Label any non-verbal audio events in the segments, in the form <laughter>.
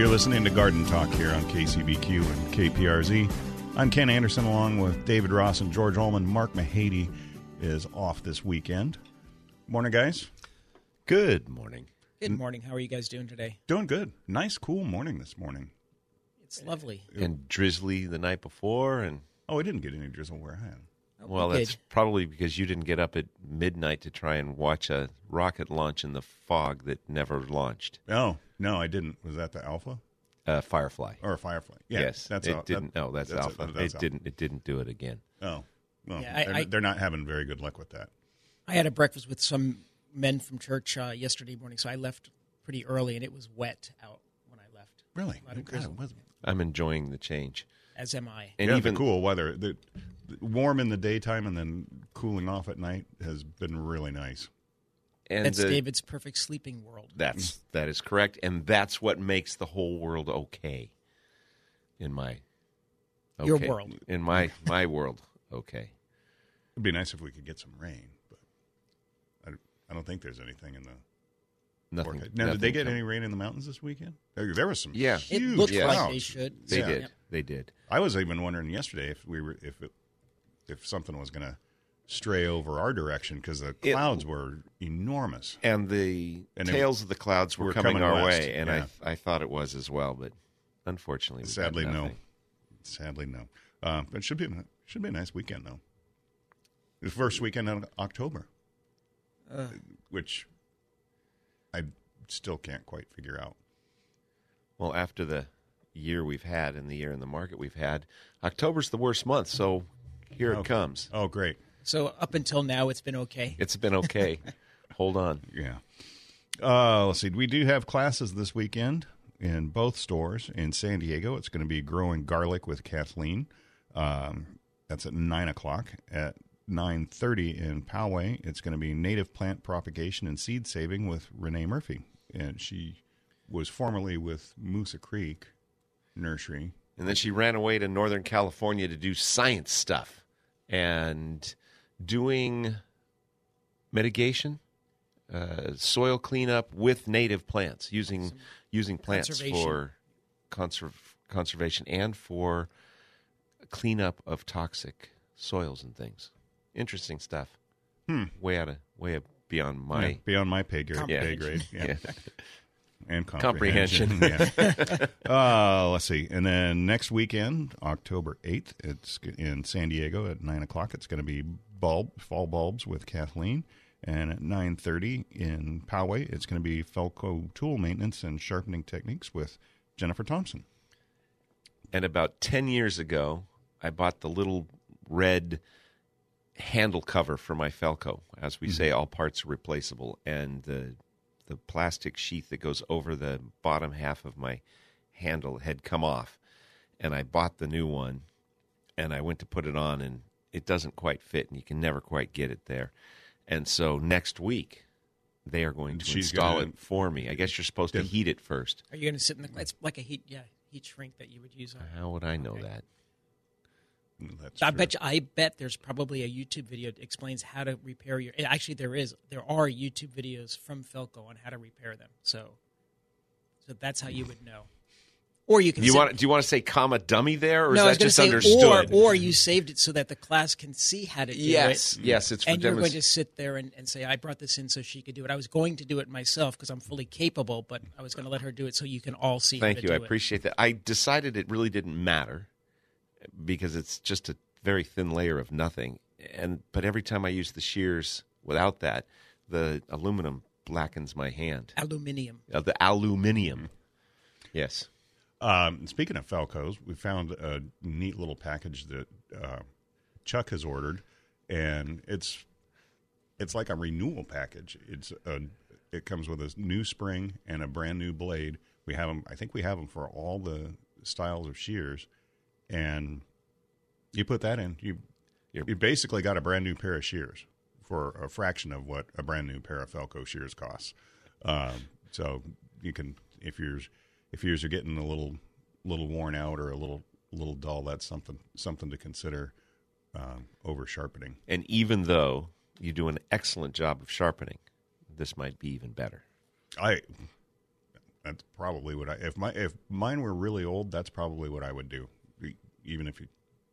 You're listening to Garden Talk here on KCBQ and KPRZ. I'm Ken Anderson along with David Ross and George Allman. Mark Mahady is off this weekend. Morning, guys. Good morning. Good morning. How are you guys doing today? Doing good. Nice, cool morning this morning. It's lovely. And drizzly the night before, and Oh, I didn't get any drizzle where I had. Well, we that's did. probably because you didn't get up at midnight to try and watch a rocket launch in the fog that never launched. Oh, no, I didn't. Was that the Alpha Uh, Firefly. or a Firefly? Yeah, yes, that's it al- didn't. that- no, that's, that's- Alpha. that's it Alpha. didn't. It didn't do it again. Oh, well, Yeah, I- they're, I- they're not having very good luck with that. I had a breakfast with some men from church uh, yesterday morning, so I left pretty early, and it was wet out when I left. Really? A lot of God, was- I'm enjoying the change. As am I. And yeah, even the cool weather. The, the warm in the daytime and then cooling off at night has been really nice. and That's the- David's perfect sleeping world. That's that is correct, and that's what makes the whole world okay. In my Your world. in my my world, okay. It'd be nice if we could get some rain, but I, I don't think there's anything in the Nothing. forecast. Now, did they get come- any rain in the mountains this weekend? There, there was some Yeah. It huge looked yes. like they should. They Yeah. did. Yep. They did. I was even wondering yesterday if we were if it, if something was going to stray over our direction because the It- clouds were enormous. and the And it- tails of the clouds were, were coming, coming our west, way, and yeah. I I thought it was as well, but unfortunately, we Sadly, no. Sadly, no. Uh, but it should be should be a nice weekend though. The first weekend in October, which I still can't quite figure out. Well, after the year we've had and the year in the market we've had, October's the worst month, so here it comes. Oh, great. So up until now, it's been okay. It's been okay. <laughs> Hold on. Yeah. Uh, let's see. We do have classes this weekend in both stores in San Diego. It's going to be growing garlic with Kathleen. Um, that's at nine o'clock. At nine thirty in Poway, it's going to be native plant propagation and seed saving with Renee Murphy, and she was formerly with Moosa Creek Nursery. And then she ran away to Northern California to do science stuff and doing mitigation, uh, soil cleanup with native plants, using using plants conservation. for conserv- conservation and for cleanup of toxic soils and things. Interesting stuff. Hmm. Way out of way of beyond my Yeah, beyond my pay grade. Yeah. Pay grade. <laughs> Yeah. Yeah. And Comprehension. comprehension. yeah. <laughs> uh, let's see. And then next weekend, October 8th, it's in San Diego at 9 o'clock. It's going to be bulb, fall bulbs with Kathleen. And at 9.30 in Poway, it's going to be Felco tool maintenance and sharpening techniques with Jennifer Thompson. And about 10 years ago, I bought the little red handle cover for my Felco. As we say, all parts are replaceable. And the, the plastic sheath that goes over the bottom half of my handle had come off. And I bought the new one and I went to put it on, and it doesn't quite fit, and you can never quite get it there. And so next week, they are going to She's install gonna- it for me. I guess you're supposed to heat it first. Are you going to sit in the? It's like a heat, yeah, heat shrink that you would use on. How would I know Okay. that? That's I true. bet you, I bet there's probably a YouTube video that explains how to repair your. Actually, there is. There are YouTube videos from Felco on how to repair them. So, so that's how you would know. Or you can. You want do you want to say comma dummy there, or no, is that just say, understood? Or, or you saved it so that the class can see how to do yes, it. yes, yes, it's for and you're going to sit there and, and say, I brought this in so she could do it. I was going to do it myself because I'm fully capable, but I was going to let her do it so you can all see Thank how you. I it. appreciate that. I decided it really didn't matter because it's just a very thin layer of nothing. And but every time I use the shears without that, the aluminum blackens my hand. Aluminium. Uh, the aluminium. Yes. Um, speaking of Felcos, we found a neat little package that uh, Chuck has ordered, and it's it's like a renewal package. It's a, it comes with a new spring and a brand new blade. We have them. I think we have them for all the styles of shears, and you put that in, you You're- you basically got a brand new pair of shears for a fraction of what a brand new pair of Felco shears costs. Um, so you can if yours if yours are getting a little little worn out or a little little dull, that's something something to consider um, over sharpening. And even though you do an excellent job of sharpening, this might be even better. I that's probably what I if my if mine were really old, that's probably what I would do. Even if you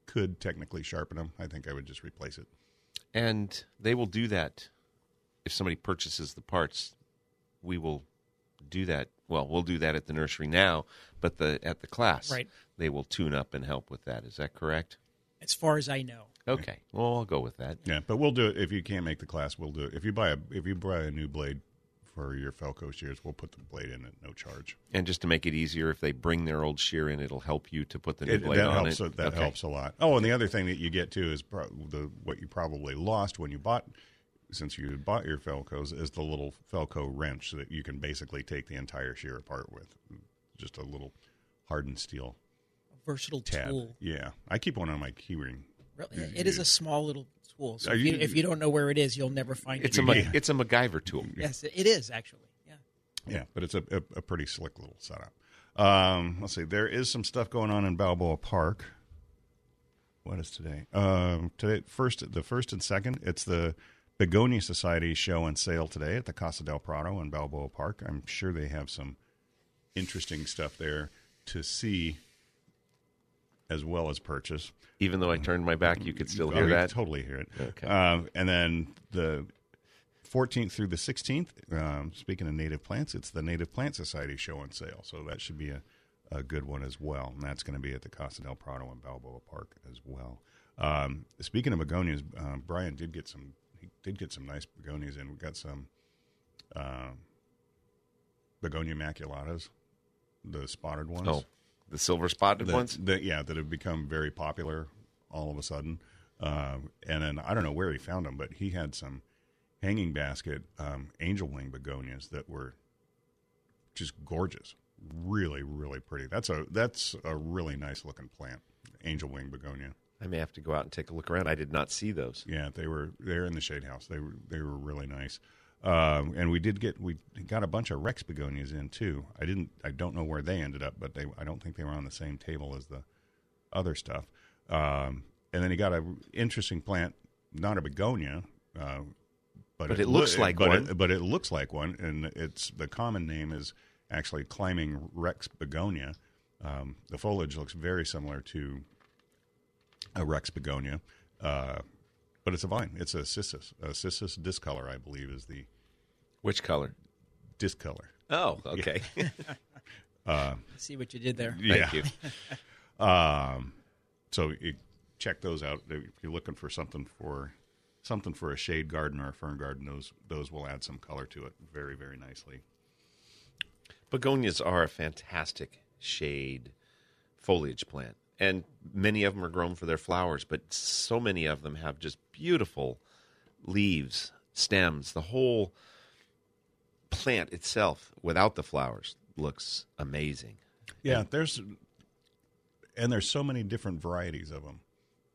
could technically sharpen them, I think I would just replace it. And they will do that if somebody purchases the parts. We will do that. Well, we'll do that at the nursery now, but the at the class, Right. They will tune up and help with that. Is that correct? As far as I know. Okay. Well, I'll go with that. Yeah, but we'll do it if you can't make the class. We'll do it if you buy a if you buy a new blade for your Felco shears. We'll put the blade in at no charge. And just to make it easier, if they bring their old shear in, it'll help you to put the new It, blade that on helps. it. Uh, that Okay. helps a lot. Oh, and the other thing that you get too is pro- the what you probably lost when you bought, since you bought your Felcos, is the little Felco wrench that you can basically take the entire shear apart with. Just a little hardened steel A versatile tab. tool. Yeah, I keep one on my keyring. Really, It is a small little tool. So if you, you- if you don't know where it is, you'll never find It's it. a Ma- it's a MacGyver tool. yes, it is actually. Yeah. Yeah, but it's a, a, a pretty slick little setup. Um, let's see. There is some stuff going on in Balboa Park. What is today? Um, today, first, the first and second. It's the Begonia Society show and sale today at the Casa del Prado in Balboa Park. I'm sure they have some interesting stuff there to see, as well as purchase. Even though I turned my back, you could still Oh, hear you that. Totally hear it. Okay. Um, and then the 14th through the 16th, um, speaking of native plants, it's the Native Plant Society show and sale. So that should be a, a good one as well. And that's going to be at the Casa del Prado in Balboa Park as well. Um, speaking of begonias, uh, Brian did get some. He did get some nice begonias in. We got some uh, begonia maculatas, the spotted ones. Oh, the silver spotted that- ones. that- yeah, that have become very popular all of a sudden. Um, and then I don't know where he found them, but he had some hanging basket um, angel wing begonias that were just gorgeous, really, really pretty. That's a that's a really nice looking plant, angel wing begonia. I may have to go out and take a look around. I did not see those. Yeah, they were they're in the shade house. They were they were really nice. Um, and we did get we got a bunch of Rex begonias in too. I didn't I don't know where they ended up, but they I don't think they were on the same table as the other stuff. Um, and then he got an interesting plant, not a begonia, uh, but, But it looks loo- like but one. It, but it looks like one, and it's the common name is actually climbing Rex begonia. Um, the foliage looks very similar to a Rex begonia, uh, but it's a vine. It's a cissus. A cissus discolor, I believe, is the Which color? discolor. Oh, <laughs> okay. <laughs> See what you did there. Thank you. <laughs> Um, so you check those out if you're looking for something for something for a shade garden or a fern garden. Those those will add some color to it very very nicely. Begonias are a fantastic shade foliage plant, and many of them are grown for their flowers, but so many of them have just beautiful leaves, stems. The whole plant itself, without the flowers, looks amazing. Yeah, there's and there's so many different varieties of them.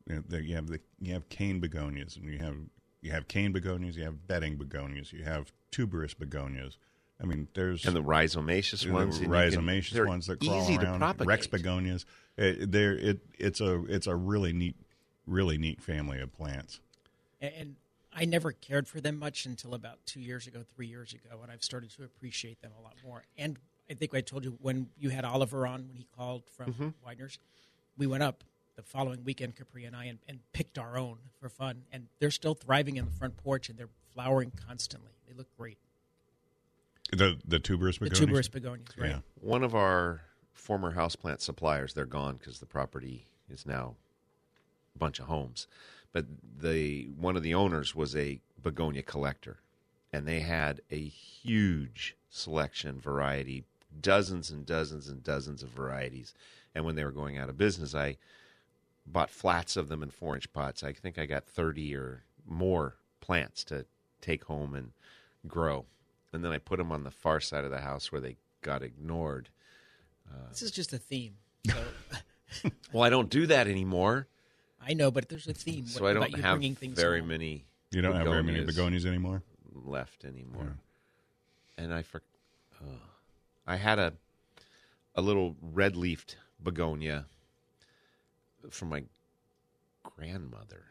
You, know, you have the you have cane begonias, and you have you have cane begonias, you have bedding begonias, you have tuberous begonias. I mean, there's And the rhizomaceous ones, and you can- rhizomaceous ones that crawl easy around. to propagate. Rex begonias. It, eh, there, it it's a it's a really neat really neat family of plants. And, and I never cared for them much until about two years ago, three years ago, and I've started to appreciate them a lot more. And I think I told you when you had Oliver on when he called from mm-hmm. Weidner's, we went up the following weekend, Capri and I, and, and picked our own for fun. And they're still thriving in the front porch, and they're flowering constantly. They look great. The the tuberous begonias. The tuberous begonias, right? Yeah. One of our former houseplant suppliers, they're gone because the property is now a bunch of homes. But the one of the owners was a begonia collector, and they had a huge selection, variety, dozens and dozens and dozens of varieties. And when they were going out of business, I bought flats of them in four inch pots. I think I got 30 or more plants to take home and grow. And then I put them on the far side of the house where they got ignored. Uh, this is just a theme. So <laughs> Well, I don't do that anymore, I know, but there's a theme. so What I about don't you have bringing things very home? many. You don't have very many begonias begonias anymore. left anymore. And I for, oh, I had a a little red leafed begonia from my grandmother.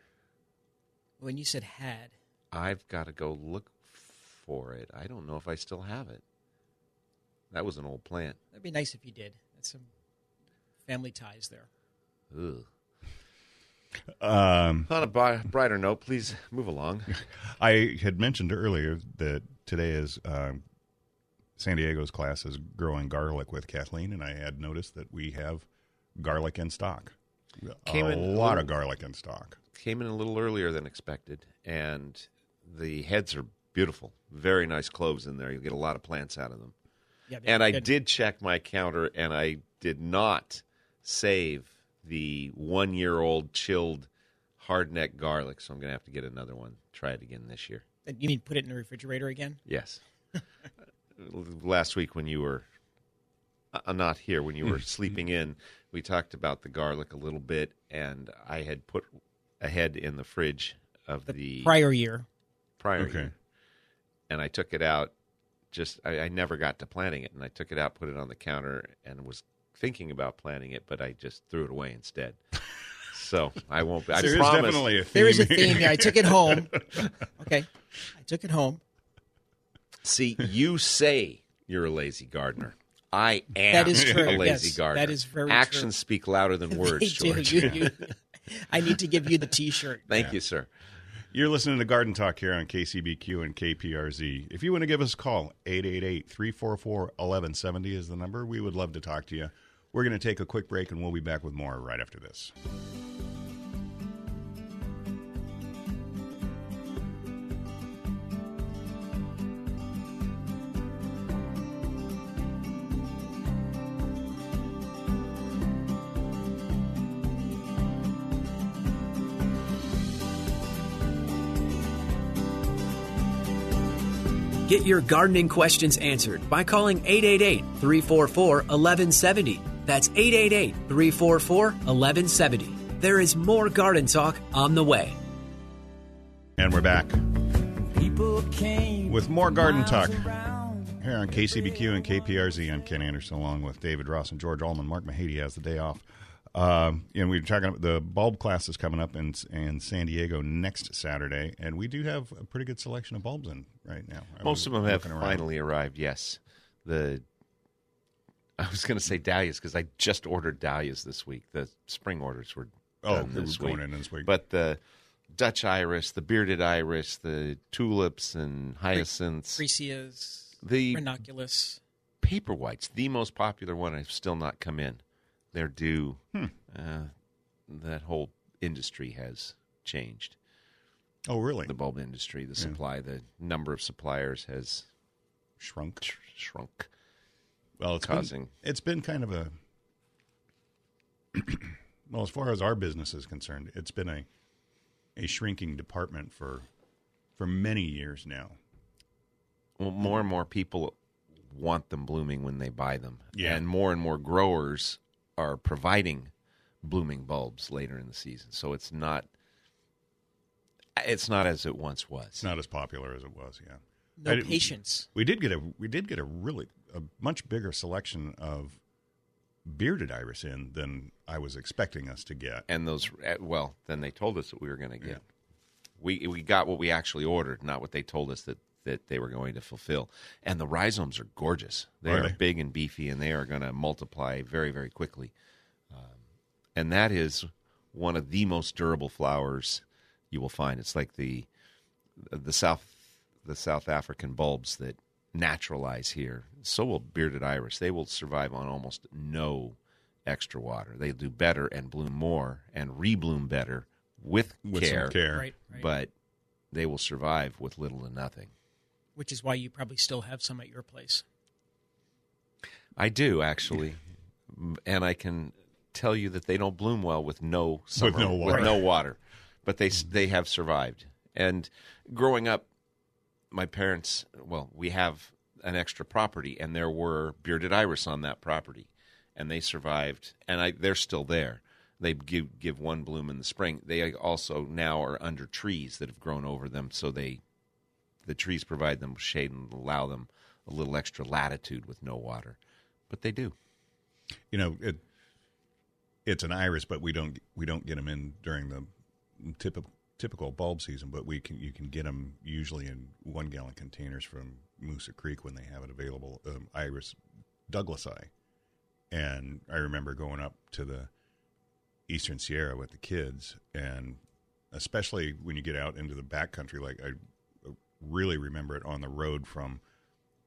When you said had, I've got to go look for it. I don't know if I still have it. That was an old plant. that'd be nice if you did. That's some family ties there. Ugh. Um, On a bi- brighter note, please move along. <laughs> I had mentioned earlier that today is um, San Diego's class is growing garlic with Kathleen, and I had noticed that we have garlic in stock. Came a in a lot little- of garlic in stock. Came in a little earlier than expected, and the heads are beautiful. Very nice cloves in there. You'll get a lot of plants out of them. Yeah, And I good. did check my counter, and I did not save the one year old chilled hardneck garlic, so I'm going to have to get another one. Try it again this year. You mean put it in the refrigerator again? Yes. <laughs> Last week when you were uh, not here, when you were <laughs> sleeping in, we talked about the garlic a little bit, and I had put a head in the fridge of the, Prior year. prior Okay. year. And I took it out. Just I, I never got to planting it, and I took it out, put it on the counter, and was thinking about planting it, but I just threw it away instead. <laughs> so I won't. I there is promise. definitely a theme. There is a here. theme. Yeah, I took it home. <laughs> Okay, I took it home. See, you say you're a lazy gardener. I am That is true, a lazy yes, gardener. that is very Actions true. speak louder than <laughs> words. George. You- you- I need to give you the T-shirt. Thank you, sir. You're listening to Garden Talk here on KCBQ and KPRZ. If you want to give us a call, 888-344-1170 is the number. We would love to talk to you. We're going to take a quick break, and we'll be back with more right after this. Get your gardening questions answered by calling 888 344 1170. That's 888 344 1170. There is more garden talk on the way. And we're back with more Garden Talk here on KCBQ and KPRZ. I'm Ken Anderson along with David Ross and George Allman. Mark Mahady has the day off. Um, and we were talking about the bulb class is coming up in, in San Diego next Saturday, and we do have a pretty good selection of bulbs in right now. I Most of them have around. finally arrived. Yes, the I was going to say dahlias because I just ordered dahlias this week. The spring orders were Oh, done they this were going week. in this week. But the Dutch iris, the bearded iris, the tulips and hyacinths, Freesias, the ranunculus. paper whites, the most popular one, I've still not come in. They're due. Hmm. Uh, that whole industry has changed. Oh, really? The bulb industry, the supply, the number of suppliers has Shrunk. tr- shrunk. Well, it's causing- Been, it's been kind of a. <clears throat> well, as far as our business is concerned, it's been a a shrinking department for for many years now. Well, more and more people want them blooming when they buy them, Yeah. and more and more growers are providing blooming bulbs later in the season. So it's not it's not as it once was. It's not as popular as it was. Yeah. No I patience. We did get a we did get a really a much bigger selection of bearded iris in than I was expecting us to get. And those, uh, well, then they told us that we were going to get. We we got what we actually ordered, not what they told us that that they were going to fulfill. And the rhizomes are gorgeous. They Are are, they? big and beefy, and they are going to multiply very very quickly. Um, and that is one of the most durable flowers you will find. It's like the the South the South African bulbs that naturalize here. So will bearded iris. They will survive on almost no extra water. They do better and bloom more and rebloom better with, With care, some care. Right, right. but they will survive with little to nothing. Which is why you probably still have some at your place. I do actually, and I can tell you that they don't bloom well with no summer, no water. no water. But they s- they have survived. And growing up, my parents well, we have an extra property, and there were bearded iris on that property, and they survived, and I they're still there. They give give one bloom in the spring. They also now are under trees that have grown over them, so they the trees provide them shade and allow them a little extra latitude with no water. But they do. You know, it it's an iris, but we don't we don't get them in during the typical typical bulb season. But we can you can get them usually in one gallon containers from Moosa Creek when they have it available. Um, iris Douglasii, and I remember going up to the Eastern Sierra with the kids, and especially when you get out into the backcountry, like I really remember it on the road from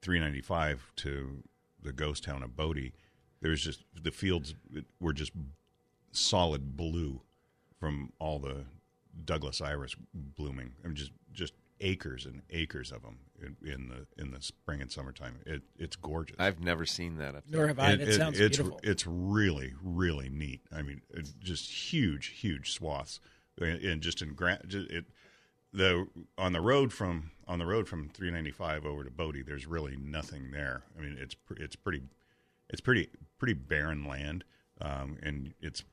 395 to the ghost town of Bodie. There's just the fields were just solid blue from all the Douglas iris blooming. I mean, just just acres and acres of them in, in the in the spring and summertime. It, it's gorgeous. I've never seen that up there. Nor have I. and It, sounds it's, beautiful. It's really, really neat. I mean, it's just huge, huge swaths, and, and just in gra- it the on the road from on the road from 395 over to Bodie. There's really nothing there. I mean, it's it's pretty it's pretty pretty barren land, um, and it's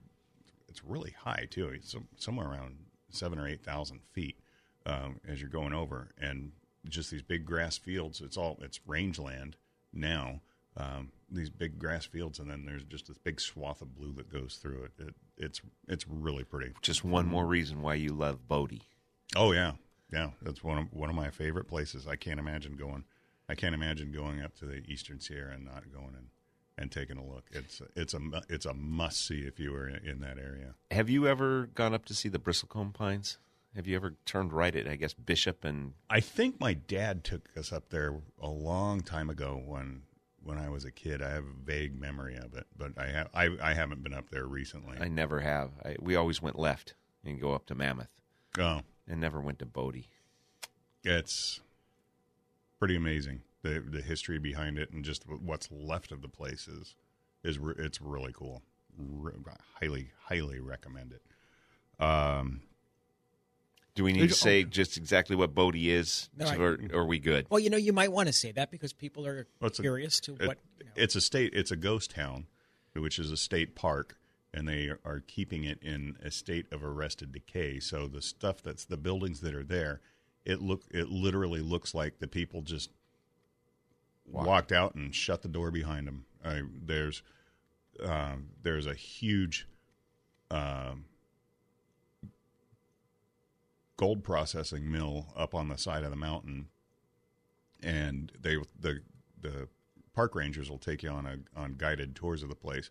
it's really high too. It's somewhere around seven or eight thousand feet um, as you're going over, and just these big grass fields. It's all it's rangeland now. Um, these big grass fields, and then there's just this big swath of blue that goes through it. it it's it's really pretty. Just one more reason why you love Bodie. Oh yeah, yeah. That's one of one of my favorite places. I can't imagine going. I can't imagine going up to the Eastern Sierra and not going and, and taking a look. It's it's a it's a must see if you were in, in that area. Have you ever gone up to see the bristlecone pines? Have you ever turned right at I guess Bishop and I think my dad took us up there a long time ago when when I was a kid. I have a vague memory of it, but I have I, I haven't been up there recently. I never have. I, we always went left and go up to Mammoth oh, and never went to Bodie. it's pretty amazing the the history behind it and just what's left of the place is is re- it's really cool. Re- highly highly recommend it. Um, Do we need to say just exactly what Bodie is, No, I- or, or are we good? well, you know, you might want to say that because people are Well, it's a- curious to it- what. You know, it's a state it's a ghost town which is a state park and they are keeping it in a state of arrested decay. So the stuff that's the buildings that are there it look it literally looks like the people just walked. out and shut the door behind them. I, there's um, there's a huge um, gold processing mill up on the side of the mountain. And they the the park rangers will take you on a on guided tours of the place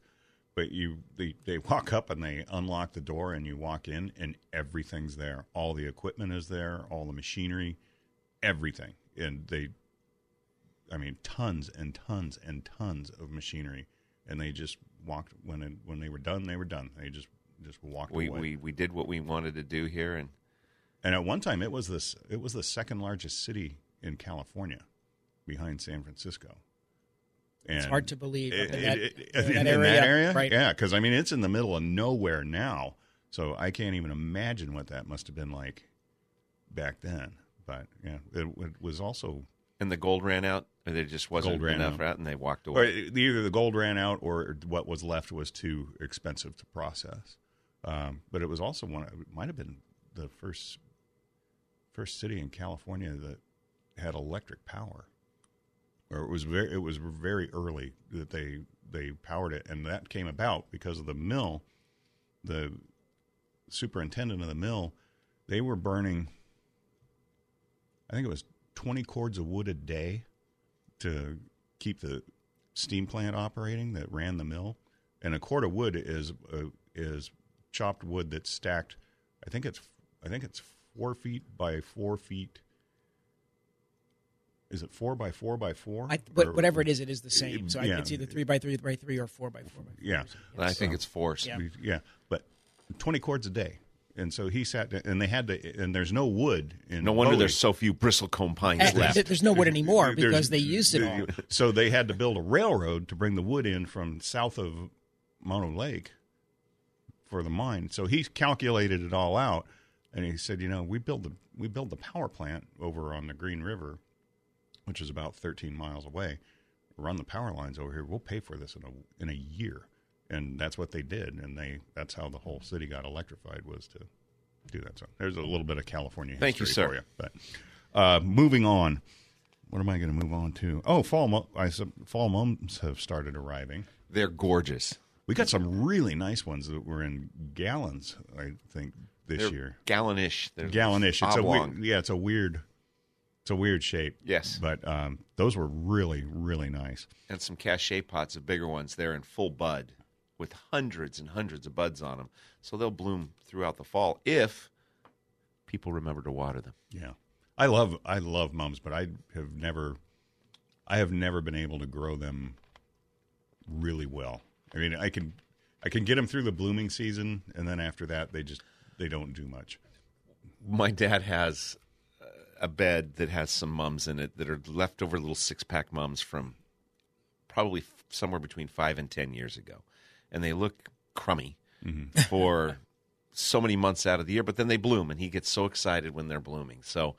but you they, they walk up and they unlock the door and you walk in and everything's there all the equipment is there all the machinery everything and they i mean tons and tons and tons of machinery and they just walked when it, when they were done they were done they just just walked We, away we we did what we wanted to do here, and and at one time, it was this. It was the second largest city in California, behind San Francisco. And It's hard to believe up in it- that- it- in in, that in area, that area, right. Yeah, because I mean, it's in the middle of nowhere now, so I can't even imagine what that must have been like back then. But yeah, it, it was also and the gold ran out, or there just wasn't Gold ran enough out. out, and they walked or away. either the gold ran out or what was left was too expensive to process. Um, but it was also one. It might have been the first first city in California that had electric power. Or it was very it was very early that they they powered it, and that came about because of the mill. The superintendent of the mill, they were burning. I think it was twenty cords of wood a day to keep the steam plant operating that ran the mill, and a cord of wood is uh, is chopped wood that's stacked. I think it's I think it's four feet by four feet. Is it four by four by four? I, but Or- whatever it is, it is the same. So I- Yeah. it's either three by three by three or four by four by four. Yeah, And I think it's four. Yeah. yeah, but twenty cords a day, and so he sat and they had to, and there's no wood in. No wonder Bodie. there's so few bristlecone pines And left. there's no wood anymore There's- because they used it all. <laughs> So they had to build a railroad to bring the wood in from south of Mono Lake for the mine. So he calculated it all out, and he said, you know, we build the we build the power plant over on the Green River, which is about 13 miles away. Run the power lines over here. We'll pay for this in a in a year, and that's what they did. And they that's how the whole city got electrified was to do that. So there's a little bit of California. Thank you, history sir. For you. But uh, moving on. What am I going to move on to? Oh, fall mo- I fall mums have started arriving. They're gorgeous. We got some really nice ones that were in gallons. I think this They're year, gallonish. They're gallonish. It's a weird, yeah, it's a weird, it's a weird shape. Yes. but um, those were really, really nice. and some cachet pots of bigger ones. They're in full bud with hundreds and hundreds of buds on them. So they'll bloom throughout the fall if people remember to water them. Yeah, I love, I love mums, but I have never, I have never been able to grow them really well. I mean, I can, I can get them through the blooming season, and then after that, they just they don't do much. My dad has a bed that has some mums in it that are leftover little six pack mums from probably f- somewhere between five and ten years ago, and they look crummy mm-hmm. for <laughs> so many months out of the year. But then they bloom, and he gets so excited when they're blooming. So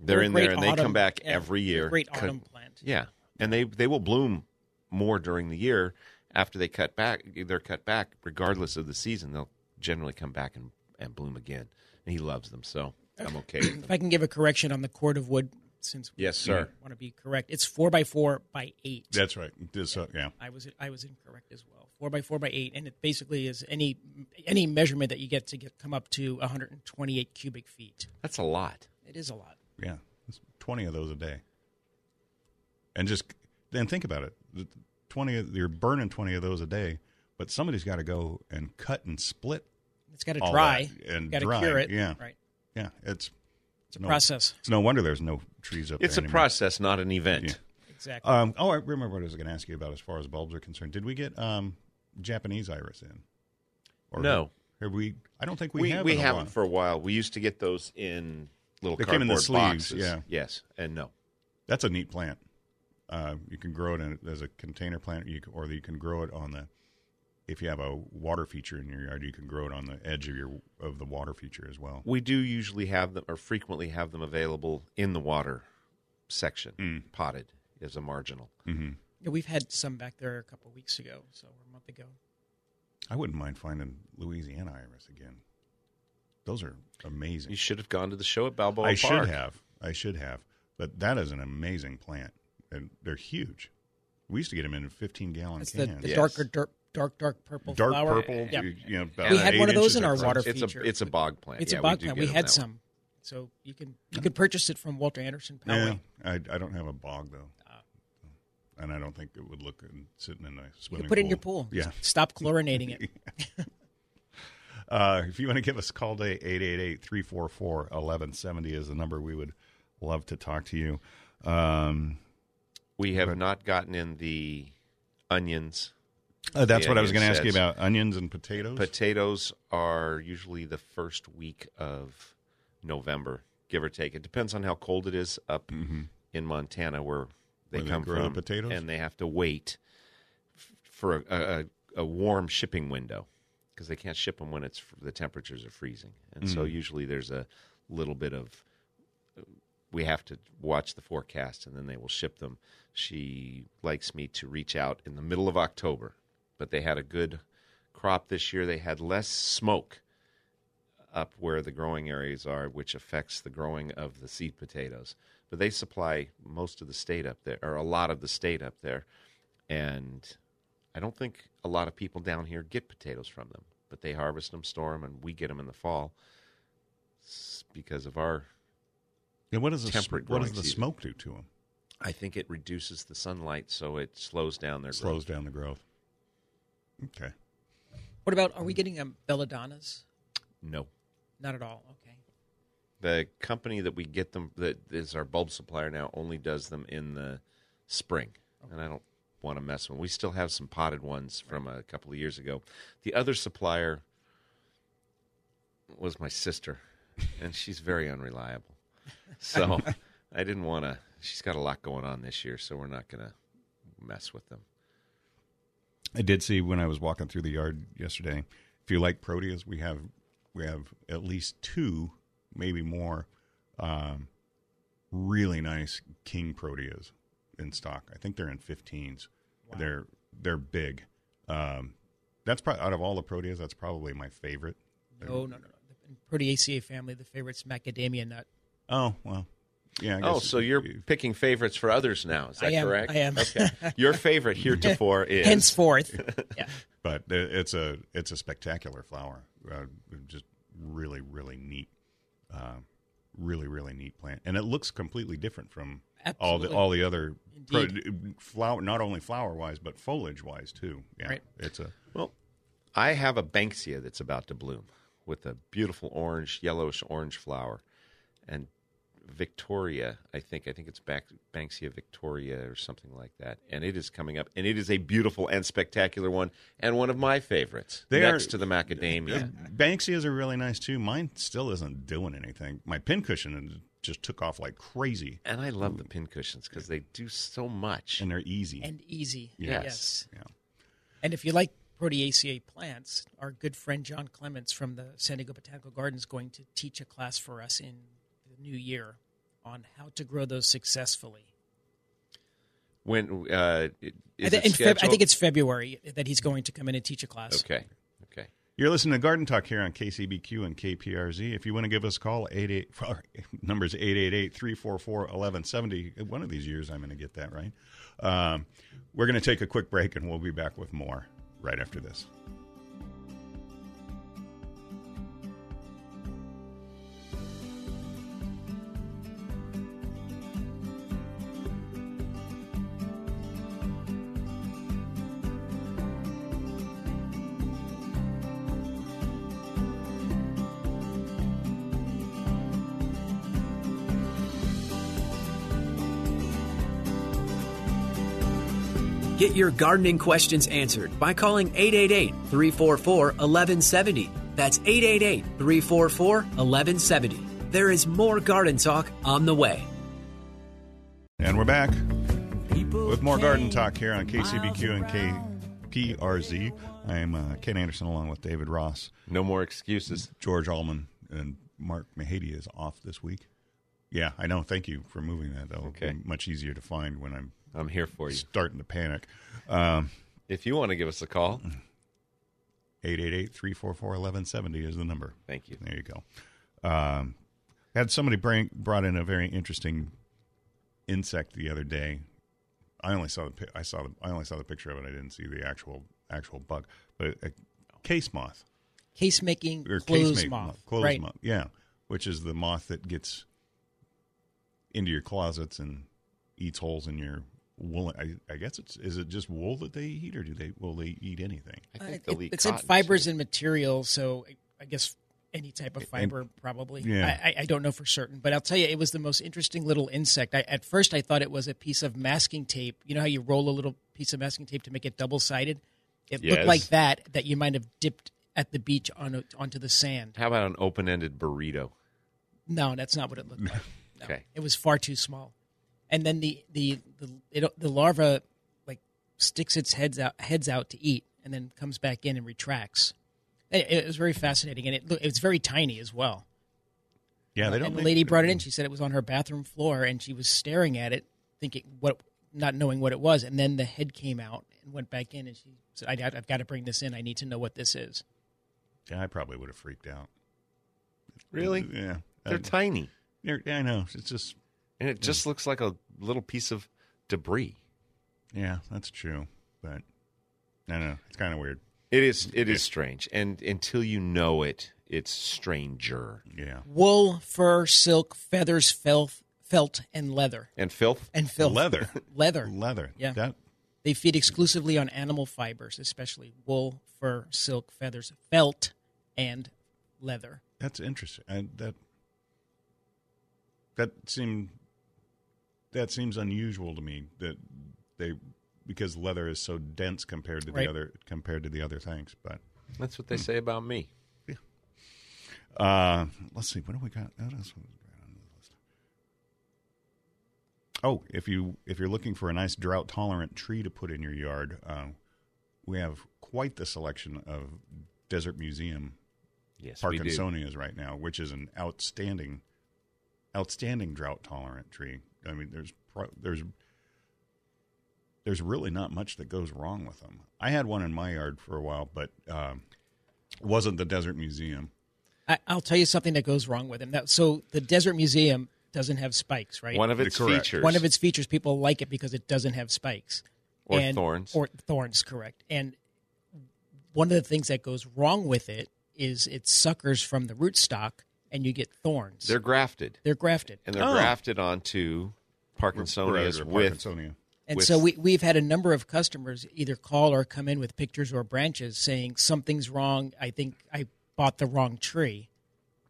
they're They're in there, great and they come back yeah, every year. Great Cut- autumn plant. Yeah, and they they will bloom more during the year after they cut back. They're cut back regardless of the season. They'll generally come back and, and bloom again. And he loves them, so I'm <clears throat> okay. If I can give a correction on the cord of wood, since we Yes, sir. want to be correct, it's four by four by eight. That's right. This, uh, yeah. I was I was incorrect as well. Four by four by eight, and it basically is any any measurement that you get to get come up to 128 cubic feet. That's a lot. It is a lot. Yeah, it's twenty of those a day. And just then think about it: twenty, you're burning twenty of those a day, but somebody's got to go and cut and split. It's got to dry and got to dry. cure it. Yeah, right. Yeah. It's It's a no- process. It's no wonder there's no trees up It's there. It's a anymore. process, not an event. Yeah. Exactly. Um, oh, I remember what I was going to ask you about as far as bulbs are concerned. Did we get um, Japanese iris in? Or No. Have we? I don't think we, We have. we haven't while. for a while. We used to get those in little They came in the cardboard sleeves, boxes. yeah. Yes, and no. That's a neat plant. Uh, you can grow it in, as a container plant, you or you can grow it on the. If you have a water feature in your yard, you can grow it on the edge of your of the water feature as well. We do usually have them, or frequently have them available in the water section, Mm. potted as a marginal. Yeah, we've had some back there a couple of weeks ago, so a month ago. I wouldn't mind finding Louisiana iris again. Those are amazing. You should have gone to the show at Balboa I Park. should have. I should have. But that is an amazing plant, and they're huge. We used to get them in 15 gallon That's the, cans. the Yes. darker, dark, dark, dark purple Dark flower. purple. Yeah. You, you know, about We had one of those in our water It's feature. a it's a bog plant. It's Yeah, a bog do plant. get We had that way. some, so you can you could purchase it from Walter Anderson Yeah, I, I don't have a bog though, and I don't think it would look good sitting in a You swimming. can put it in your pool. Yeah. Stop chlorinating it. <laughs> Uh, if you want to give us a call today, 888-344-1170 is the number. We would love to talk to you. Um, We have not gotten in the onions. Uh, that's what I was going to ask you about. Onions and potatoes. Potatoes are usually the first week of November, give or take. It depends on how cold it is up in Montana, where they Where they come grow the from, potatoes? and they have to wait f- for a, a, a warm shipping window because they can't ship them when it's the temperatures are freezing, and so usually there's a little bit of we have to watch the forecast and then they will ship them. She likes me to reach out in the middle of October, but they had a good crop this year. They had less smoke up where the growing areas are, which affects the growing of the seed potatoes. but they supply most of the state up there, or a lot of the state up there, and I don't think a lot of people down here get potatoes from them. But they harvest them, store them, and we get them in the fall because of our. Yeah, what does the, Temperate what does the season. smoke do to them? I think it reduces the sunlight, so it slows down their Slows growth. down the growth. Okay. What about, are we getting um, belladonnas? No, Not at all. Okay. the company that we get them that is our bulb supplier now only does them in the spring, and I don't want to mess with. them. We still have some potted ones from a couple of years ago. The other supplier was my sister, <laughs> and she's very unreliable. So <laughs> I didn't want to. She's got a lot going on this year, so we're not going to mess with them. I did see when I was walking through the yard yesterday. If you like proteas, we have we have at least two, maybe more, um, really nice king proteas in stock. I think they're in 15s. They're they're big. Um, that's probably out of all the proteas, that's probably my favorite. No, no, no, no. In Proteaceae family, the favorite's macadamia nut. Oh well, yeah. I Oh, so you're picking favorites for others now? Is that I am, correct? I am. Okay. <laughs> Your favorite heretofore <laughs> is Henceforth. <laughs> yeah. but it's a it's a spectacular flower. Uh, just really really neat, uh, really really neat plant, and it looks completely different from all the all the other pro- flower, not only flower wise but foliage wise too. Yeah, Right. it's a Well, I have a Banksia that's about to bloom with a beautiful orange, yellowish orange flower, and Victoria. I think I think it's back Banksia Victoria or something like that, and it is coming up, and it is a beautiful and spectacular one, and one of my favorites They next are- to the macadamia. Uh, Banksias are really nice too. Mine still isn't doing anything. My pincushion just took off like crazy, and I love the pincushions because they do so much. and they're easy. And easy. Yes. yes. yeah. And if you like Proteaceae plants, our good friend John Clements from the San Diego Botanical Gardens is going to teach a class for us in the new year on how to grow those successfully. When uh, it- is I, thi- it in Feb- I think it's February that he's going to come in and teach a class. okay. Okay. You're listening to Garden Talk here on KCBQ and KPRZ. If you want to give us a call, 88, <laughs> numbers 888-344-1170. One of these years I'm going to get that right. Um, we're going to take a quick break and we'll be back with more right after this. Your gardening questions answered by calling 888 344 1170. That's 888 344 1170. There is more garden talk on the way. And we're back with more Garden Talk here on KCBQ and KPRZ. I'm uh, Ken Anderson along with David Ross. No more excuses. George Allman and Mark Mahady is off this week. Yeah, I know. Thank you for moving that. That'll Okay. be much easier to find when I'm I'm here for you. starting to panic. Um, If you want to give us a call, 888-344-1170 is the number. thank you. There you go. Um, had somebody bring, brought in a very interesting insect the other day. I only saw the I saw the I only saw the picture of it. I didn't see the actual actual bug, but a case moth Case making or clothes case mate moth. clothes right. moth, yeah, which is the moth that gets into your closets and eats holes in your wool. I, I guess it's is it just wool that they eat, or do they will they eat anything? I Uh, think it- they'll eat it's in fibers too. and materials, so I, I guess any type of fiber probably. yeah. I, I, I don't know for certain, but I'll tell you, it was the most interesting little insect. I, at first, I thought it was a piece of masking tape. You know how you roll a little piece of masking tape to make it double sided? It Yes. looked like that that you might have dipped at the beach on onto the sand. How about an open-ended burrito? No, that's not what it looked like. <laughs> No, Okay. it was far too small. And then the the the, it, the larva like sticks its heads out heads out to eat, and then comes back in and retracts. It, it was very fascinating, and it look- it's very tiny as well. Yeah, they don't. And the lady brought it in. She said it was on her bathroom floor, and she was staring at it, thinking what, not knowing what it was. And then the head came out and went back in, and she said, I, "I've got to bring this in. I need to know what this is." Yeah, I probably would have freaked out. Really? Yeah, They're Uh, tiny. they're- I know. It's just and it just looks like a little piece of debris. Yeah, that's true. But I don't know. It's kind of weird. It is. It is strange, and until you know it, it's stranger. Yeah. Wool, fur, silk, feathers, felt, felt, and leather. And filth. And filth. Leather. <laughs> Leather. Leather. Yeah. That They feed exclusively on animal fibers, especially wool, fur, silk, feathers, felt, and leather. that's interesting. I, that that seemed that seems unusual to me that they because leather is so dense compared to Right. the other compared to the other things. But That's what they say about me. uh, let's see, what do we got? What else was right on the list? Oh, if you if you're looking for a nice drought tolerant tree to put in your yard, uh, we have quite the selection of Desert Museum Yes, we. Parkinsonias right now, which is an outstanding, outstanding drought tolerant tree. I mean, there's pro- there's there's really not much that goes wrong with them. I had one in my yard for a while, but um, wasn't the Desert Museum. I, I'll tell you something that goes wrong with them. That, so the Desert Museum doesn't have spikes, right? One of its Correct. features. One of its features, people like it because it doesn't have spikes Or And- thorns. Or thorns, correct. And one of the things that goes wrong with it is it suckers from the rootstock, and you get thorns. They're grafted, They're grafted. and they're Oh. grafted onto Parkinsonias with Parkinsonia. And with- so we, we've had a number of customers either call or come in with pictures or branches saying something's wrong. I think I bought the wrong tree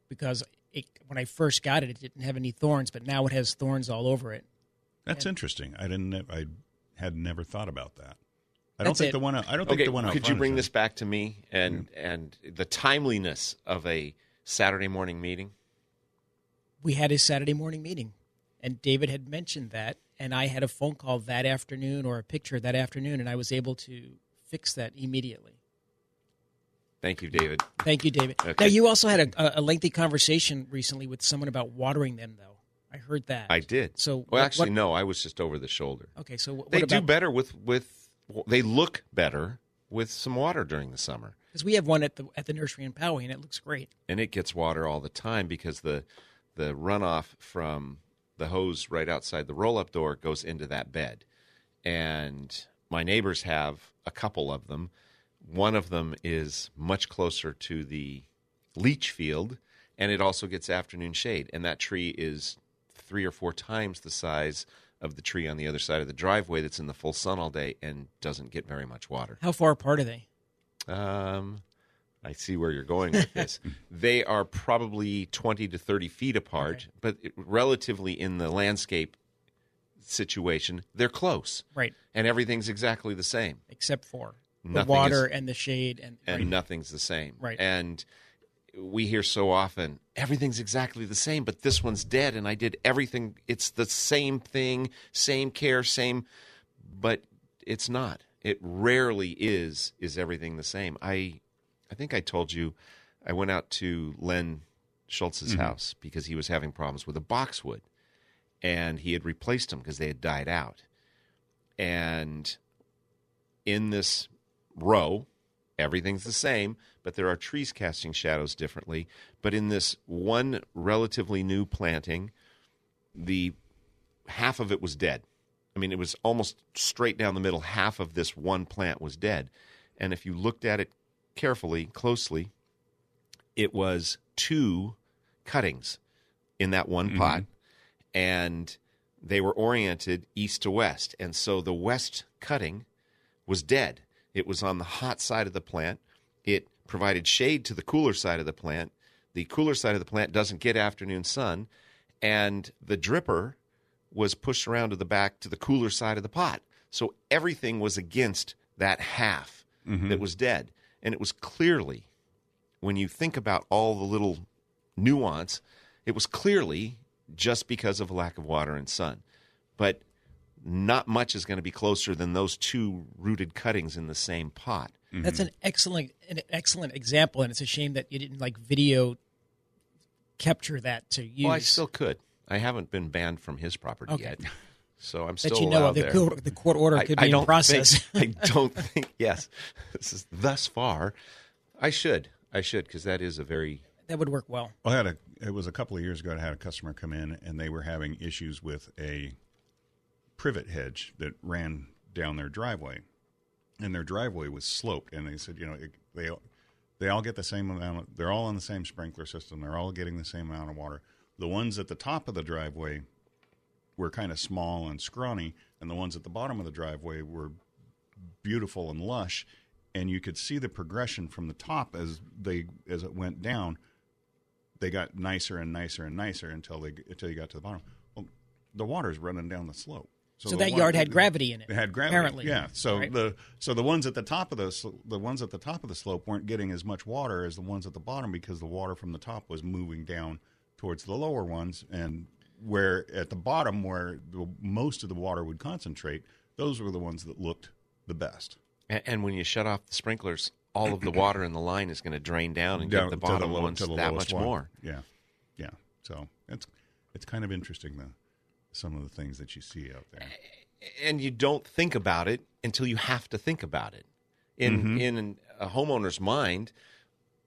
because it, when I first got it, it didn't have any thorns, but now it has thorns all over it. That's interesting. I didn't. I had never thought about that. I don't That's think it. the one. I don't think the one. out could you bring in. this back to me and and the timeliness of a Saturday morning meeting? We had a Saturday morning meeting, and David had mentioned that, and I had a phone call that afternoon or a picture that afternoon, and I was able to fix that immediately. Thank you, David. Thank you, David. Okay. Now, you also had a, a lengthy conversation recently with someone about watering them, though. I heard that. I did. So, well, what- actually, what- no. I was just over the shoulder. Okay, so what, They what do better with with. They look better with some water during the summer, because we have one at the at the nursery in Poway, and it looks great. and it gets water all the time because the the runoff from the hose right outside the roll up door goes into that bed, and my neighbors have a couple of them. One of them is much closer to the leach field, and it also gets afternoon shade. And that tree is three or four times the size of the tree on the other side of the driveway that's in the full sun all day and doesn't get very much water. How far apart are they? Um, I see where you're going with this. <laughs> they are probably 20 to 30 feet apart, but it- relatively in the landscape situation, they're close. Right, And everything's exactly the same. except for the water is- and the shade, and, and right. nothing's the same. Right. And we hear so often everything's exactly the same, but this one's dead, and I did everything. It's the same thing, same care, same, but it's not. It rarely is. Is everything the same? I, I think I told you, I went out to Len Schultz's mm-hmm. house because he was having problems with a boxwood, and he had replaced them because they had died out, and in this row everything's the same, but there are trees casting shadows differently. But in this one relatively new planting, the half of it was dead. I mean, it was almost straight down the middle. Half of this one plant was dead. And if you looked at it carefully, closely, it was two cuttings in that one mm-hmm. pot. And they were oriented east to west. And so the west cutting was dead. It was on the hot side of the plant. It provided shade to the cooler side of the plant. The cooler side of the plant doesn't get afternoon sun, and the dripper was pushed around to the back to the cooler side of the pot. So everything was against that half mm-hmm. that was dead. And it was clearly, when you think about all the little nuance, it was clearly just because of a lack of water and sun. But not much is going to be closer than those two rooted cuttings in the same pot. Mm-hmm. That's an excellent an excellent example, and it's a shame that you didn't like video capture that to use. Well, I still could. I haven't been banned from his property Okay. yet, so I'm that still you know allowed of. The there. court, the court order could I be don't in process. Think, <laughs> I don't think. Yes, this is thus far. I should. I should because that is a very that would work well. I had a. It was a couple of years ago. I had a customer come in, and they were having issues with a privet hedge that ran down their driveway, and their driveway was sloped. And they said, you know, it, they they all get the same amount. Of, they're all on the same sprinkler system. They're all getting the same amount of water. The ones at the top of the driveway were kind of small and scrawny, and the ones at the bottom of the driveway were beautiful and lush. And you could see the progression from the top as they as it went down. They got nicer and nicer and nicer until they until you got to the bottom. Well, the water's running down the slope. So, the that water- yard had gravity in it. It had gravity. Apparently. yeah. So Right. the so the ones at the top of the the ones at the top of the slope weren't getting as much water as the ones at the bottom because the water from the top was moving down towards the lower ones, and where at the bottom where the, most of the water would concentrate, those were the ones that looked the best. And, and when you shut off the sprinklers, all of the water in the line is going to drain down and Down give the to bottom low- ones to the that much one. more. Yeah, yeah. So it's it's kind of interesting the some of the things that you see out there. and you don't think about it until you have to think about it. In Mm-hmm. in a homeowner's mind,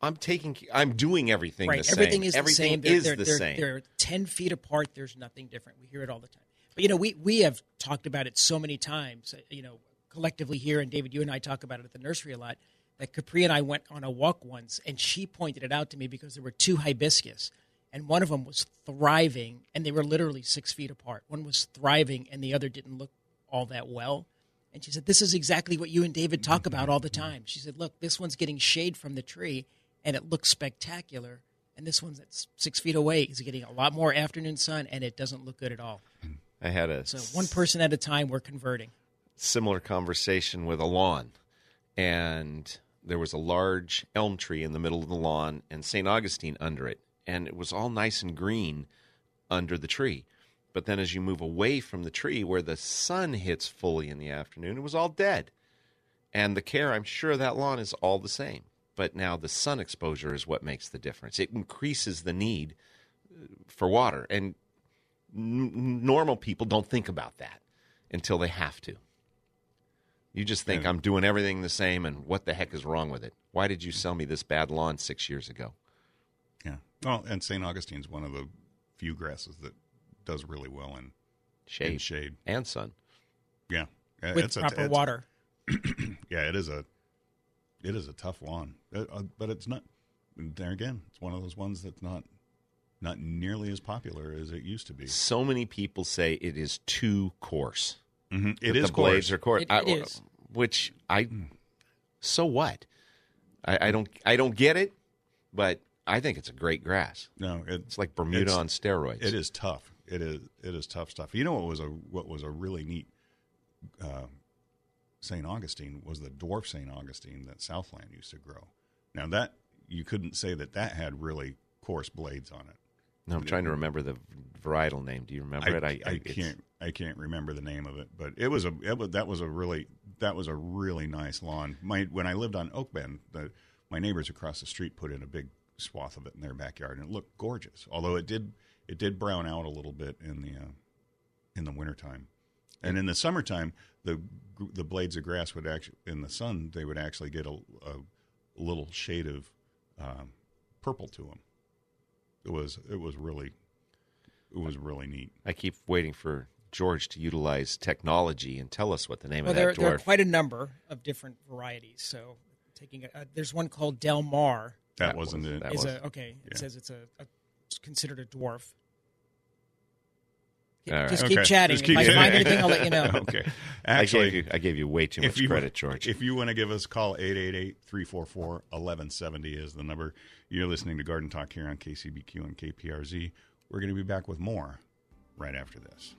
I'm taking, I'm doing everything right. the same. Everything is everything the same. is they're, the they're, same. They're ten feet apart. There's nothing different. We hear it all the time. But you know, we we have talked about it so many times. uh, You know, collectively here, and David, you and I talk about it at the nursery a lot. That Capri and I went on a walk once, and she pointed it out to me because there were two hibiscus, and one of them was thriving, and they were literally six feet apart. One was thriving, and the other didn't look all that well. And she said, This is exactly what you and David talk about all the time. She said, Look, this one's getting shade from the tree and it looks spectacular. And this one's that's six feet away is getting a lot more afternoon sun and it doesn't look good at all. I had a So one person at a time we're converting. similar conversation with a lawn, and there was a large elm tree in the middle of the lawn and St. Augustine under it, and it was all nice and green under the tree. But then as you move away from the tree where the sun hits fully in the afternoon, it was all dead. And the care, I'm sure that lawn is all the same. But now the sun exposure is what makes the difference. It increases the need uh, for water. And n- normal people don't think about that until they have to. You just think I'm doing everything the same, and what the heck is wrong with it? Why did you sell me this bad lawn six years ago? Yeah. Well, and St. Augustine's one of the few grasses that does really well in Shade, in shade. and sun. Yeah. Yeah, With it's a- proper it's- water. <clears throat> Yeah, it is a it is a tough lawn, Uh, uh, but it's not. There again, it's one of those ones that's not not nearly as popular as it used to be. So many people say it is too coarse. Mm-hmm. It that is the blades are coarse. It- I- it is. Which I. So what? I, I don't. I don't get it, but I think it's a great grass. no, it, It's like Bermuda It's- on steroids. It is tough. It is it is tough stuff. You know what was a what was a really neat uh, St. Augustine was the dwarf St. Augustine that Southland used to grow. Now that you couldn't say that that had really coarse blades on it. No, I'm trying to remember the varietal name. Do you remember it? I, I, it's- can't I can't remember the name of it, but it was a it was, that was a really that was a really nice lawn. My when I lived on Oak Bend, the, my neighbors across the street put in a big swath of it in their backyard, and it looked gorgeous. Although it did it did brown out a little bit in the uh, in the wintertime. And in the summertime, the the blades of grass would actually in the sun they would actually get a, a little shade of um, purple to them. It was it was really it was really neat. I keep waiting for George to utilize technology and tell us what the name Well, of there, that there are dwarf. quite a number of different varieties. So, taking a, uh, there's one called Del Mar. That, That wasn't was- it. that is was- a okay. It says it's a, a it's considered a dwarf. All right. Just Okay. keep chatting. Just keep if I find <laughs> anything, I'll let you know. <laughs> okay. <laughs> I Actually, gave you I gave you way too much you credit, George. If you want to give us a call, 888-344-1170 is the number. You're listening to Garden Talk here on KCBQ and KPRZ. We're going to be back with more right after this.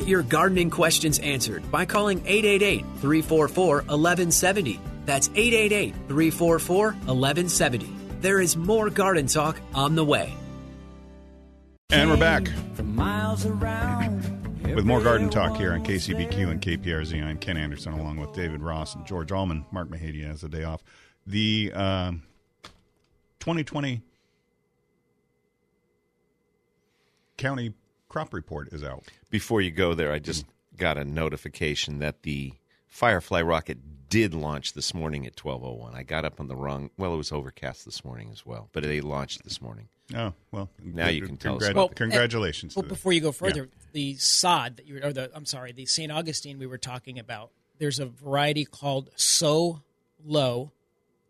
Get your gardening questions answered by calling 888 344 1170. That's 888 344 1170. There is more garden talk on the way. And we're back From miles around. with more garden talk here on KCBQ and KPRZ. I'm Ken Anderson along with David Ross and George Allman. Mark Mahady has the day off. The um 2020 county crop report is out. Before you go there, I just got a notification that the Firefly rocket did launch this morning at 12:01. I got up on the wrong. Well, it was overcast this morning as well, but they launched this morning. Oh, well. Now you can tell us Congrat- about Well, congratulations. Well, before you go further, the sod that you were, or the I'm sorry, the St. Augustine we were talking about. There's a variety called So Low,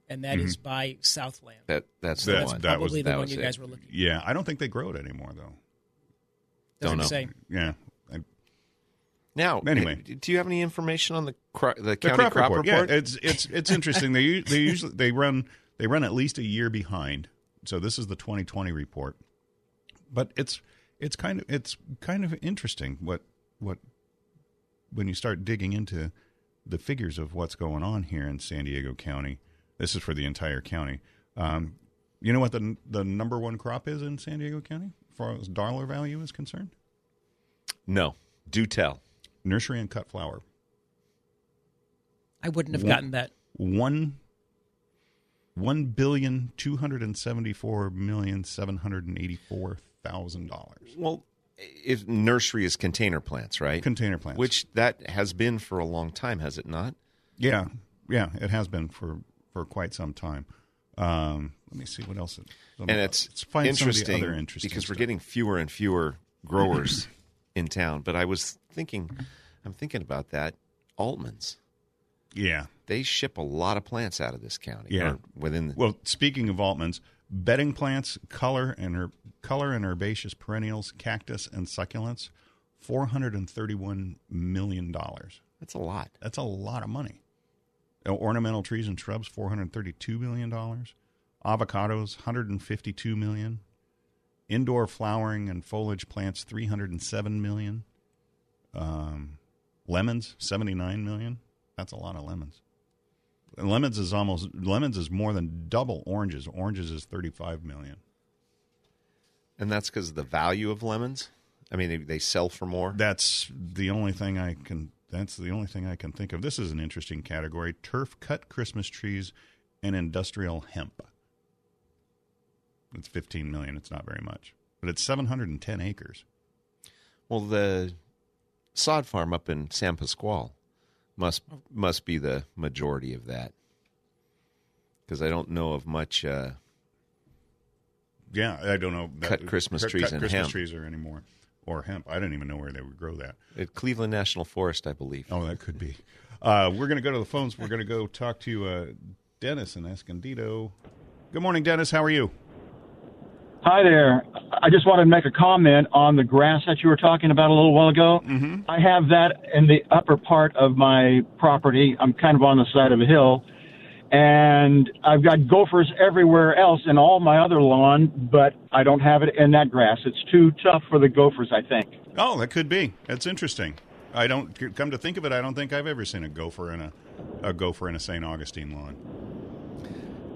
and that is mm-hmm. by Southland. That that's the That's- one. that was- the that one was you it. guys were looking. Yeah, I don't think they grow it anymore, though. Doesn't know. say. Yeah. I- Now, Anyway. uh, do you have any information on the cro- the the county crop, crop, report. report? Yeah, it's it's it's <laughs> interesting. they they usually they run they run at least a year behind. So this is the 2020 report, but it's it's kind of it's kind of interesting what what when you start digging into the figures of what's going on here in San Diego County. This is for the entire county. Um, you know what the the number one crop is in San Diego County, as far as dollar value is concerned? no, do tell. Nursery and cut flower. I wouldn't have One- gotten that. one one billion two hundred and seventy four million seven hundred and eighty four thousand dollars. Well, if nursery is container plants, right? Container plants. Which that has been for a long time, has it not? Yeah, yeah, it has been for for quite some time. Um, let me see what else. It, and it's let's find some of the interesting, other interesting because we're getting fewer and fewer growers <clears throat> in town. But I was thinking, I'm thinking about that. Altman's, yeah. they ship a lot of plants out of this county. Yeah. within the, Well, speaking of Altman's, bedding plants, color and her, color and herbaceous perennials, cactus and succulents, four hundred and thirty one million dollars. that's a lot. That's a lot of money. Uh, Ornamental trees and shrubs, four hundred thirty-two million dollars. Avocados, hundred and fifty-two million. Indoor flowering and foliage plants, three hundred and seven million. Um, lemons, seventy-nine million. That's a lot of lemons. And lemons is almost lemons is more than double oranges. Oranges is thirty-five million. And that's because of the value of lemons. I mean, they, they sell for more. That's the only thing I can. That's the only thing I can think of. This is an interesting category: turf cut Christmas trees and industrial hemp. It's fifteen million. It's not very much, but it's seven hundred and ten acres. Well, the sod farm up in San Pasqual must must be the majority of that. Because I don't know of much. Uh, Yeah, I don't know. Cut Christmas cut- trees cut and Christmas hemp. trees or anymore, or hemp. I don't even know where they would grow that. at Cleveland National Forest, I believe. Oh, that could be. Uh, we're going to go to the phones. We're going to go talk to uh, Dennis in Escondido. Good morning, Dennis. How are you? Hi there. I just wanted to make a comment on the grass that you were talking about a little while ago. Mm-hmm. I have that in the upper part of my property. I'm kind of on the side of a hill. And I've got gophers everywhere else in all my other lawn, but I don't have it in that grass. It's too tough for the gophers, I think. Oh, that could be. That's interesting. I don't come to think of it. I don't think I've ever seen a gopher in a a gopher in a St. Augustine lawn.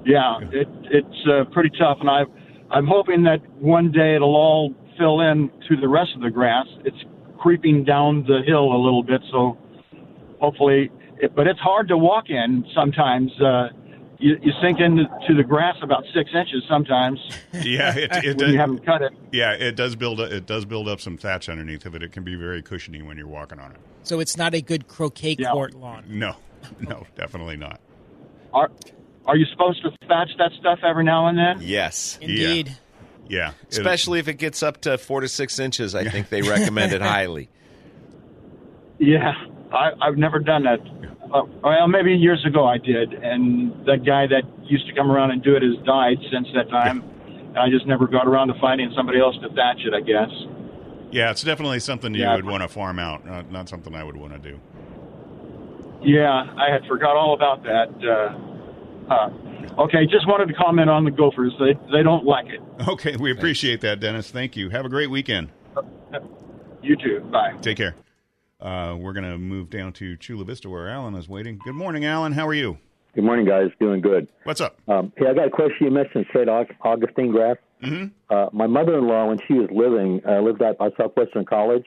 Yeah, it, it's uh, pretty tough, and I, I'm hoping that one day it'll all fill in to the rest of the grass. It's creeping down the hill a little bit, so hopefully, it, but it's hard to walk in sometimes. Uh, you, you sink into the grass about six inches sometimes <laughs> Yeah, it, it when does. you haven't cut it. Yeah, it does build. It does build up some thatch underneath of it. It can be very cushiony when you're walking on it. So it's not a good croquet Yeah. court lawn. No, <laughs> no, definitely not. Are are you supposed to thatch that stuff every now and then? Yes. Indeed. Yeah, It- Especially if it gets up to four to six inches, I think they recommend it <laughs> highly. Yeah, I, I've never done that. Uh, well, maybe years ago I did, and that guy that used to come around and do it has died since that time. And I just never got around to finding somebody else to thatch it. I guess. yeah, it's definitely something you Yeah. would want to farm out. Not, not something I would want to do. Yeah, I had forgot all about that. Uh, uh, okay, just wanted to comment on the Gophers. They they don't like it. Okay, we appreciate that, Dennis. Thank you. Have a great weekend. You too. Bye. Take care. Uh, we're going to move down to Chula Vista where Alan is waiting. Good morning, Alan. How are you? Good morning, guys. Doing good. What's up? Um, hey, I got a question. You mentioned St. Aug- Augustine grass. Mm-hmm. Uh, my mother-in-law, when she was living, uh, lived out by Southwestern College,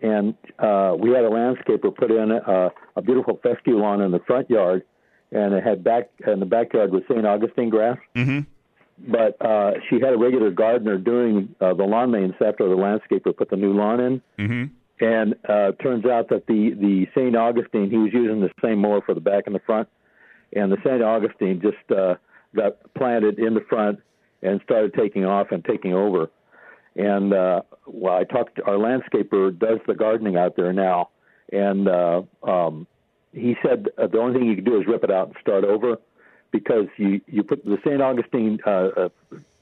and uh, we had a landscaper put in a, a beautiful fescue lawn in the front yard, and it had back in the backyard was St. Augustine grass. Mm-hmm. But uh, she had a regular gardener doing uh, the lawn maintenance after the landscaper put the new lawn in. Mm-hmm. And uh, turns out that the the St. Augustine, he was using the same mower for the back and the front, and the St. Augustine just uh, got planted in the front and started taking off and taking over. And uh, well, I talked to our landscaper does the gardening out there now, and uh, um, he said uh, the only thing you can do is rip it out and start over because you you put the St. Augustine uh, uh,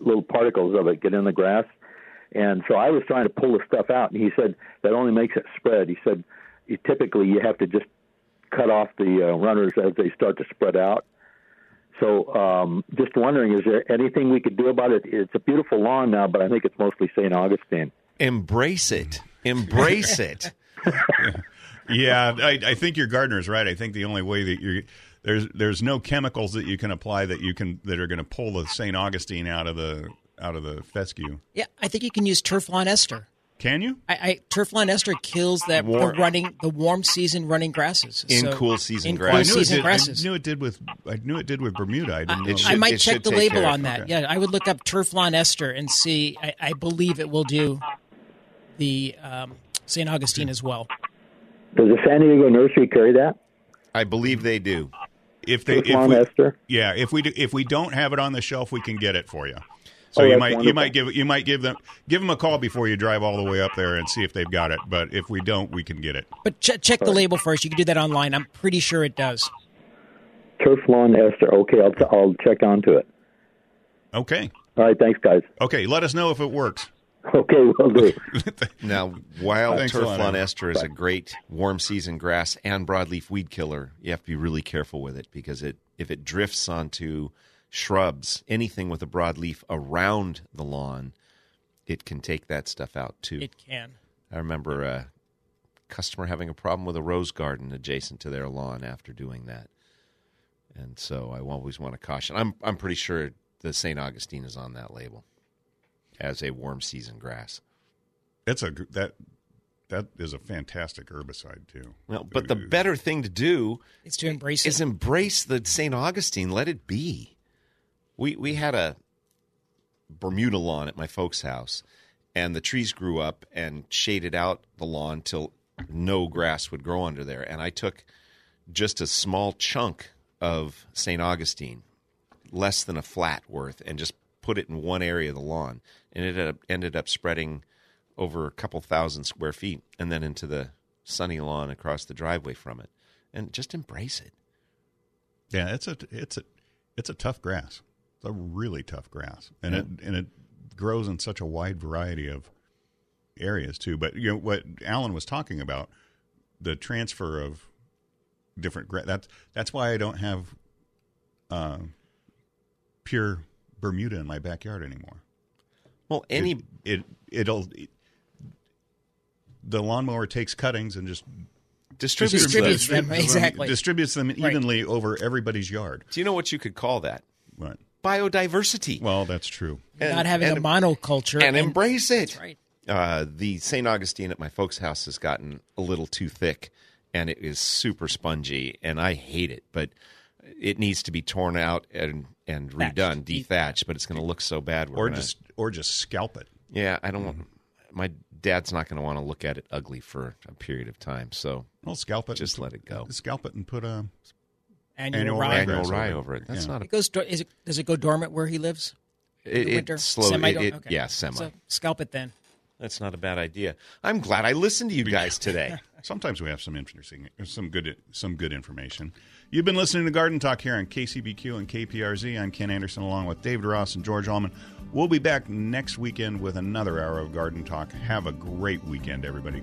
little particles of it get in the grass, and so I was trying to pull the stuff out, and he said that only makes it spread. He said you, typically you have to just cut off the uh, runners as they start to spread out. So, um, just wondering, is there anything we could do about it? It's a beautiful lawn now, but I think it's mostly St. Augustine. Embrace it. Embrace it. <laughs> Yeah, I, I think your gardener is right. I think the only way that you're there's there's no chemicals that you can apply that you can that are going to pull the St. Augustine out of the out of the fescue. Yeah, I think you can use Turflon Ester. Can you? I, I Turflon Ester kills that Warm- the running the warm season running grasses. In So- cool season in grass. cool I knew, it season did, grasses. I knew it did with I knew it did with Bermuda. I didn't know. It I might check the label on that. Okay. Yeah, I would look up Turflon Ester and see. I, I believe it will do the um, St. Augustine as well. Does the San Diego Nursery carry that? I believe they do. if they if we, ester? yeah if we do, if we don't have it on the shelf, we can get it for you. So Oh, you that's might you might give you might give them give them a call before you drive all the way up there and see if they've got it. But if we don't, we can get it. But ch- check the label first. You can do that online. I'm pretty sure it does. Turf lawn ester. Okay, I'll, t- I'll check onto it. Okay. All right, thanks, guys. Okay. Let us know if it works. Okay, will do. <laughs> Now, while Thanks a Turflon Ester is a great warm season grass and broadleaf weed killer, you have to be really careful with it because it if it drifts onto shrubs, anything with a broad leaf around the lawn, it can take that stuff out too. It can. I remember a customer having a problem with a rose garden adjacent to their lawn after doing that. And so I always want to caution. I'm I'm pretty sure the St. Augustine is on that label as a warm season grass. That's a that that is a fantastic herbicide too. Well, but the better thing to do It's to embrace it. is embrace the St. Augustine. Let it be. We we had a Bermuda lawn at my folks' house, and the trees grew up and shaded out the lawn till no grass would grow under there. And I took just a small chunk of St. Augustine, less than a flat worth, and just put it in one area of the lawn, and it ended up, spreading over a couple thousand square feet, and then into the sunny lawn across the driveway from it. And just embrace it. Yeah, it's a it's a it's a tough grass. It's a really tough grass, and it and it grows in such a wide variety of areas too. But you know what Alan was talking about the transfer of different grass. that's that's why I don't have uh, pure Bermuda in my backyard anymore. Well, any it, it it'll it, the lawnmower takes cuttings and just distributes, Distributes those. them, <laughs> exactly. distributes them evenly over everybody's yard. Do you know what you could call that? Right. Biodiversity. Well, that's true. And, Not having a monoculture. and embrace it. That's right. Uh, the St. Augustine at my folks' house has gotten a little too thick, and it is super spongy, and I hate it. But it needs to be torn out and and redone, dethatched. But it's going to look so bad. we're Or gonna- just or just scalp it. yeah, I don't want. My dad's not going to want to look at it ugly for a period of time, so Well, scalp it. just let it go. Scalp it and put a Annual, Annual rye. rye. Annual rye over it. over it. That's Yeah. not a It goes. dor- Is it? Does it go dormant where he lives? in it, the it winter. slow. Semi- It, it, okay. Yeah, semi. So scalp it then. That's not a bad idea. I'm glad I listened to you guys today. <laughs> Sometimes we have some interesting, some good, some good information. You've been listening to Garden Talk here on KCBQ and KPRZ. I'm Ken Anderson, along with David Ross and George Allman. We'll be back next weekend with another hour of Garden Talk. Have a great weekend, everybody.